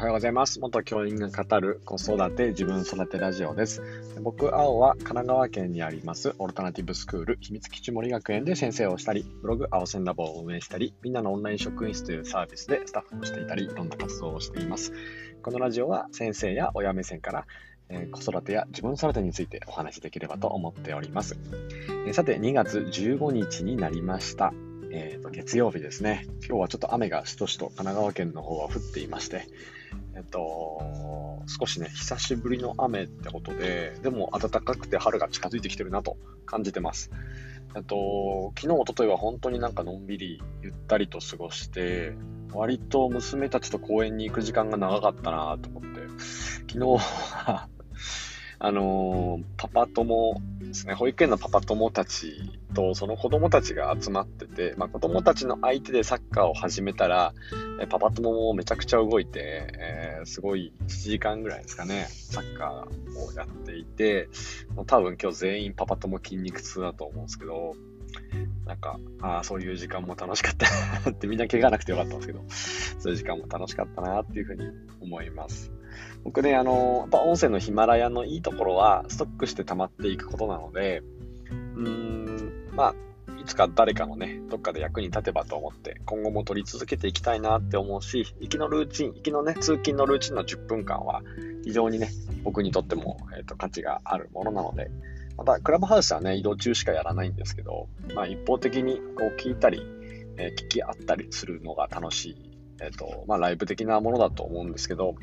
おはようございます。元教員が語る子育て自分育てラジオです。僕、青は神奈川県にありますオルタナティブスクール秘密基地森学園で先生をしたり、ブログ青線ラボを運営したり、みんなのオンライン職員室というサービスでスタッフをしていたり、いろんな活動をしています。このラジオは先生や親目線から、え、子育てや自分育てについてお話しできればと思っております。え、さて、2月15日になりました。えーと、月曜日ですね。今日はちょっと雨がしとしと神奈川県の方は降っていまして、えっと、少しね、久しぶりの雨ってことで、でも暖かくて春が近づいてきてるなと感じてます。えっと、昨日、おとといは本当になんかのんびりゆったりと過ごして、割と娘たちと公園に行く時間が長かったなと思って、昨日はあのー、パパ友ですね、保育園のパパ友たちとその子供たちが集まってて、まあ、子供たちの相手でサッカーを始めたら、えパパ友もめちゃくちゃ動いて、えー、すごい1時間ぐらいですかね、サッカーをやっていて、もう多分今日全員パパ友筋肉痛だと思うんですけど、なんか、ああ、そういう時間も楽しかったなってみんな怪我なくてよかったんですけど、そういう時間も楽しかったなっていうふうに思います。僕ね、あの、やっぱ音声のヒマラヤのいいところは、ストックして溜まっていくことなので、うーん、まあ、いつか誰かのね、どっかで役に立てばと思って、今後も取り続けていきたいなって思うし、行きのルーチン、行きのね、通勤のルーチンの10分間は、非常にね、僕にとっても、えーと、価値があるものなので、また、クラブハウスはね、移動中しかやらないんですけど、まあ、一方的にこう聞いたり、えー、聞き合ったりするのが楽しい、えっ、ー、と、まあ、ライブ的なものだと思うんですけど、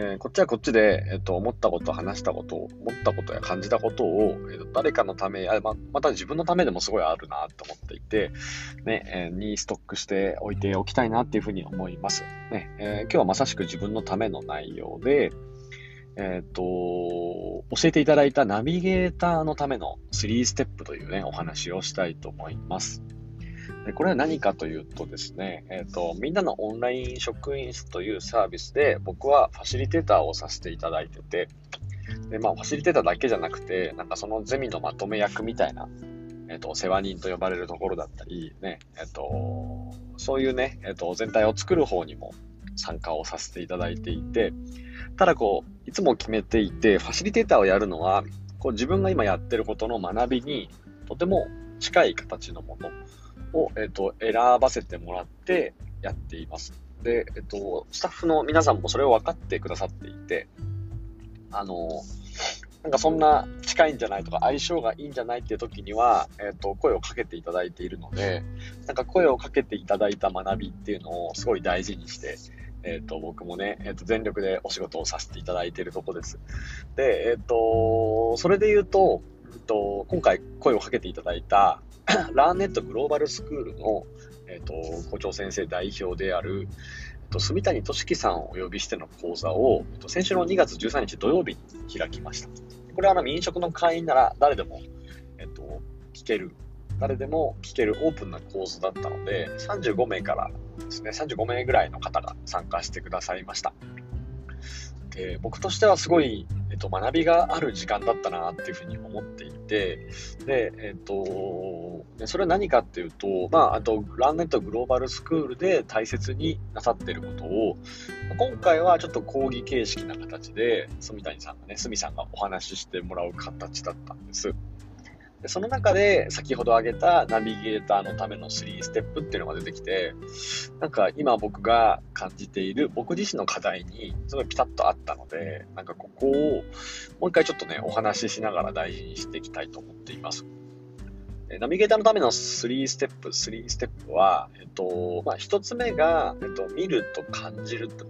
えー、こっちはこっちで、えっ、と、思ったこと、話したこと、思ったことや感じたことを、えー、と誰かのためま、また自分のためでもすごいあるなと思っていて、ね、えー、にストックしておいておきたいなっていうふうに思います。ね、えー、今日はまさしく自分のための内容で、えっ、と、教えていただいたナビゲーターのための3ステップというね、お話をしたいと思います。これは何かというとですね、えっ、ー、と、みんなのオンライン職員室というサービスで僕はファシリテーターをさせていただいてて、で、まあ、ファシリテーターだけじゃなくて、なんかそのゼミのまとめ役みたいな、えっ、ー、と、世話人と呼ばれるところだったり、ね、えっ、ー、と、そういうね、えっ、と、全体を作る方にも参加をさせていただいていて、ただこう、いつも決めていて、ファシリテーターをやるのは、こう自分が今やってることの学びにとても近い形のもの。を、えっ、ー、と、選ばせてもらってやっています。で、えっ、と、スタッフの皆さんもそれを分かってくださっていて、あの、なんかそんな近いんじゃないとか相性がいいんじゃないっていう時には、えっ、と、声をかけていただいているので、なんか声をかけていただいた学びっていうのをすごい大事にして、えっ、と、僕もね、えっ、と、全力でお仕事をさせていただいているとこです。で、えっ、と、それで言うと、えっと、今回声をかけていただいた、ラーネットグローバルスクールの、えーと、校長先生代表である、えーと、住谷俊樹さんをお呼びしての講座を、えーと、先週の2月13日土曜日に開きました。これはあの民宿の会員なら誰でも、えー、と聞ける、誰でも聞けるオープンな講座だったので、35名からですね、35名ぐらいの方が参加してくださいました。で僕としてはすごいと、学びがある時間だったなっていうふうに思っていて、で、えっ、と、それは何かっていうと、まあ、あと、ランネットグローバルスクールで大切になさってることを、今回はちょっと講義形式な形で、住谷さんがね、住さんがお話ししてもらう形だったんです。その中で先ほど挙げたナビゲーターのための3ステップっていうのが出てきて、なんか今僕が感じている僕自身の課題にすごいピタッとあったので、なんかここをもう一回ちょっとね、お話ししながら大事にしていきたいと思っています。ナビゲーターのための3ステップ、3ステップは、えっと、まあ、1つ目が、えっと、見ると感じると。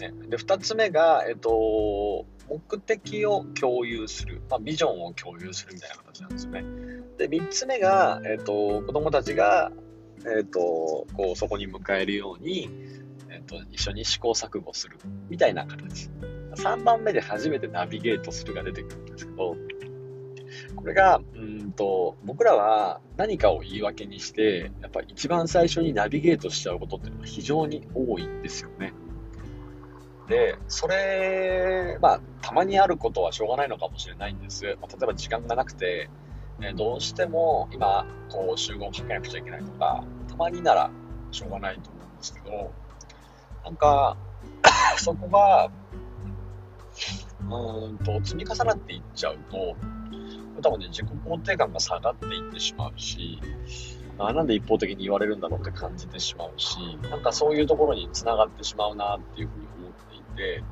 ね、で、2つ目が、えっと、目的を共有する、まあ、ビジョンを共有するみたいな形なんですよね。で、3つ目が、えっ、と、子供たちが、えっ、と、こう、そこに迎えるように、えっ、と、一緒に試行錯誤するみたいな形。3番目で初めてナビゲートするが出てくるんですけど、これが、うんと、僕らは何かを言い訳にして、やっぱ一番最初にナビゲートしちゃうことっていうのは非常に多いんですよね。で、それ、まあ、たまにあることはしょうがないのかもしれないんです。まあ、例えば時間がなくて、ね、どうしても今、こう、集合をかけなくちゃいけないとか、たまにならしょうがないと思うんですけど、なんか、そこが、うんと、積み重なっていっちゃうと、多分ね、自己肯定感が下がっていってしまうし、あなんで一方的に言われるんだろうって感じてしまうし、なんかそういうところにつながってしまうなっていうふうに思っていて、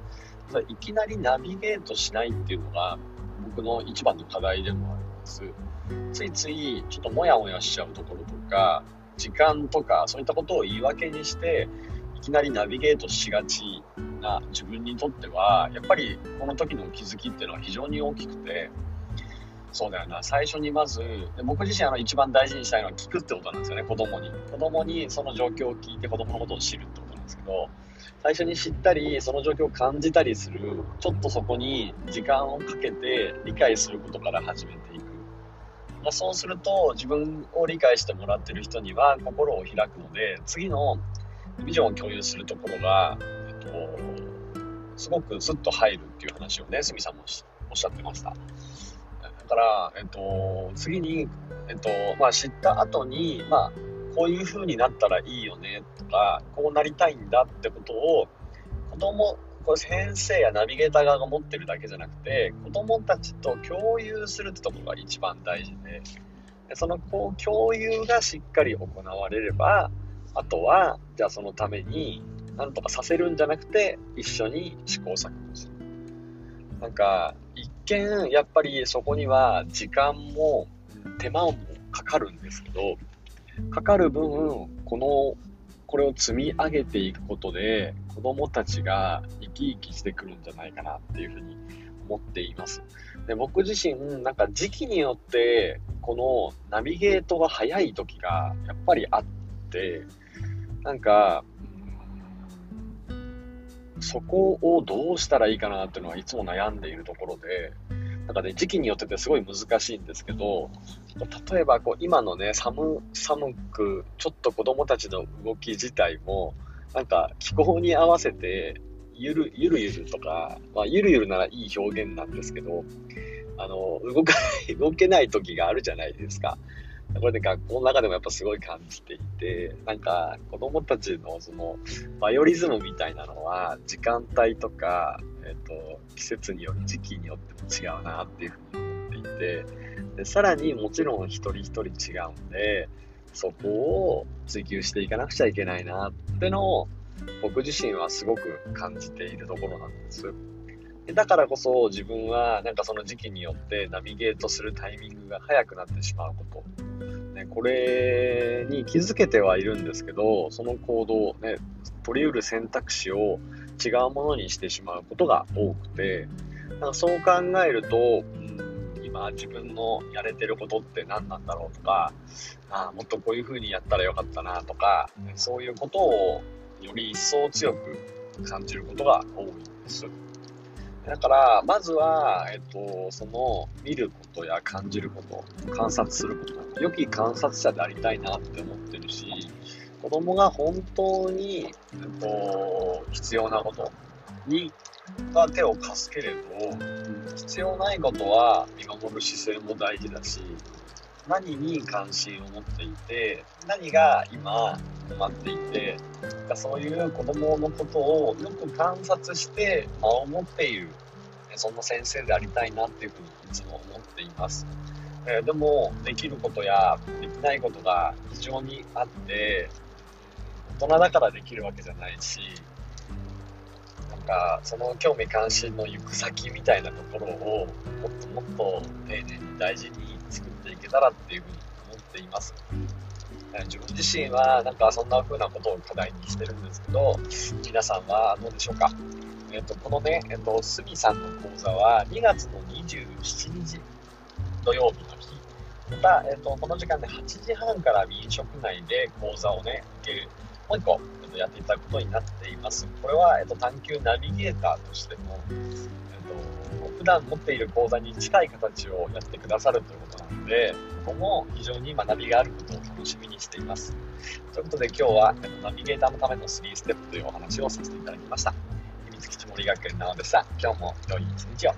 いきなりナビゲートしないっていうのが僕の一番の課題でもあります。ついついちょっとモヤモヤしちゃうところとか、時間とかそういったことを言い訳にして、いきなりナビゲートしがちな自分にとっては、やっぱりこの時の気づきっていうのは非常に大きくて、そうだよな、最初にまず、僕自身あの一番大事にしたいのは聞くってことなんですよね、子供に。子供にその状況を聞いて子供のことを知るってことなんですけど、最初に知ったり、その状況を感じたりする、ちょっとそこに時間をかけて理解することから始めていく。ま、そうすると、自分を理解してもらってる人には心を開くので、次のビジョンを共有するところが、えっと、すごくスッと入るっていう話をね、鷲見さんもおっしゃってました。から、えっと、次に、えっと、まあ、知った後に、まあ、こういう風になったらいいよねとか、こうなりたいんだってことを、子供、これ先生やナビゲーター側が持ってるだけじゃなくて、子供たちと共有するってとこが一番大事で、そのこう共有がしっかり行われれば、あとは、じゃあそのために、なんとかさせるんじゃなくて、一緒に試行錯誤する。なんか、見、やっぱりそこには時間も手間もかかるんですけど、かかる分、この、これを積み上げていくことで、子供たちが生き生きしてくるんじゃないかなっていうふうに思っています。で僕自身、なんか時期によって、このナビゲートが早い時がやっぱりあって、なんか、そこをどうしたらいいかなっていうのはいつも悩んでいるところで、なんかね、時期によっててすごい難しいんですけど、例えばこう今のね、寒、寒く、ちょっと子供たちの動き自体も、なんか気候に合わせて、ゆる、ゆるゆるとか、まあ、ゆるゆるならいい表現なんですけど、あの、動か、動けない時があるじゃないですか。これで学校の中でもやっぱすごい感じていて、なんか子供たちのそのバイオリズムみたいなのは時間帯とか、えっ、ー、と、季節により時期によっても違うなっていうふうに思っていて、でさらにもちろん一人一人違うんで、そこを追求していかなくちゃいけないなってのを僕自身はすごく感じているところなんです。だからこそ自分はなんかその時期によってナビゲートするタイミングが早くなってしまうこと。ね、これに気づけてはいるんですけど、その行動、ね、取り得る選択肢を違うものにしてしまうことが多くて、なんかそう考えると、うん、今自分のやれてることって何なんだろうとか、あもっとこういう風にやったらよかったなとか、そういうことをより一層強く感じることが多いんです。だから、まずは、えっと、その、見ることや感じること、観察すること、良き観察者でありたいなって思ってるし、子供が本当に、えっと、必要なことに、が手を貸すけれど、必要ないことは見守る姿勢も大事だし、何に関心を持っていて、何が今困っていて、そういう子供のことをよく観察して守っている、そんな先生でありたいなっていうふうにいつも思っています。えでも、できることやできないことが非常にあって、大人だからできるわけじゃないし、か、その興味関心の行く先みたいなところを、もっともっと丁寧に大事に作っていけたらっていうふうに思っています。自分自身はなんかそんな風なことを課題にしてるんですけど、皆さんはどうでしょうか？えっ、と、このね、えっ、と、すみさんの講座は2月の27日土曜日の日、また、えっ、と、この時間で8時半から民宿内で講座をね、受ける、もう一個、っと、やっていただくことになっています。これは、えっと、探求ナビゲーターとしても、えっと、普段持っている講座に近い形をやってくださるということなので、ここも非常に学びがあることを楽しみにしています。ということで今日はえっとナビゲーターのための3ステップというお話をさせていただきました。秘密基地森学園なのでした。今日も良い一日を。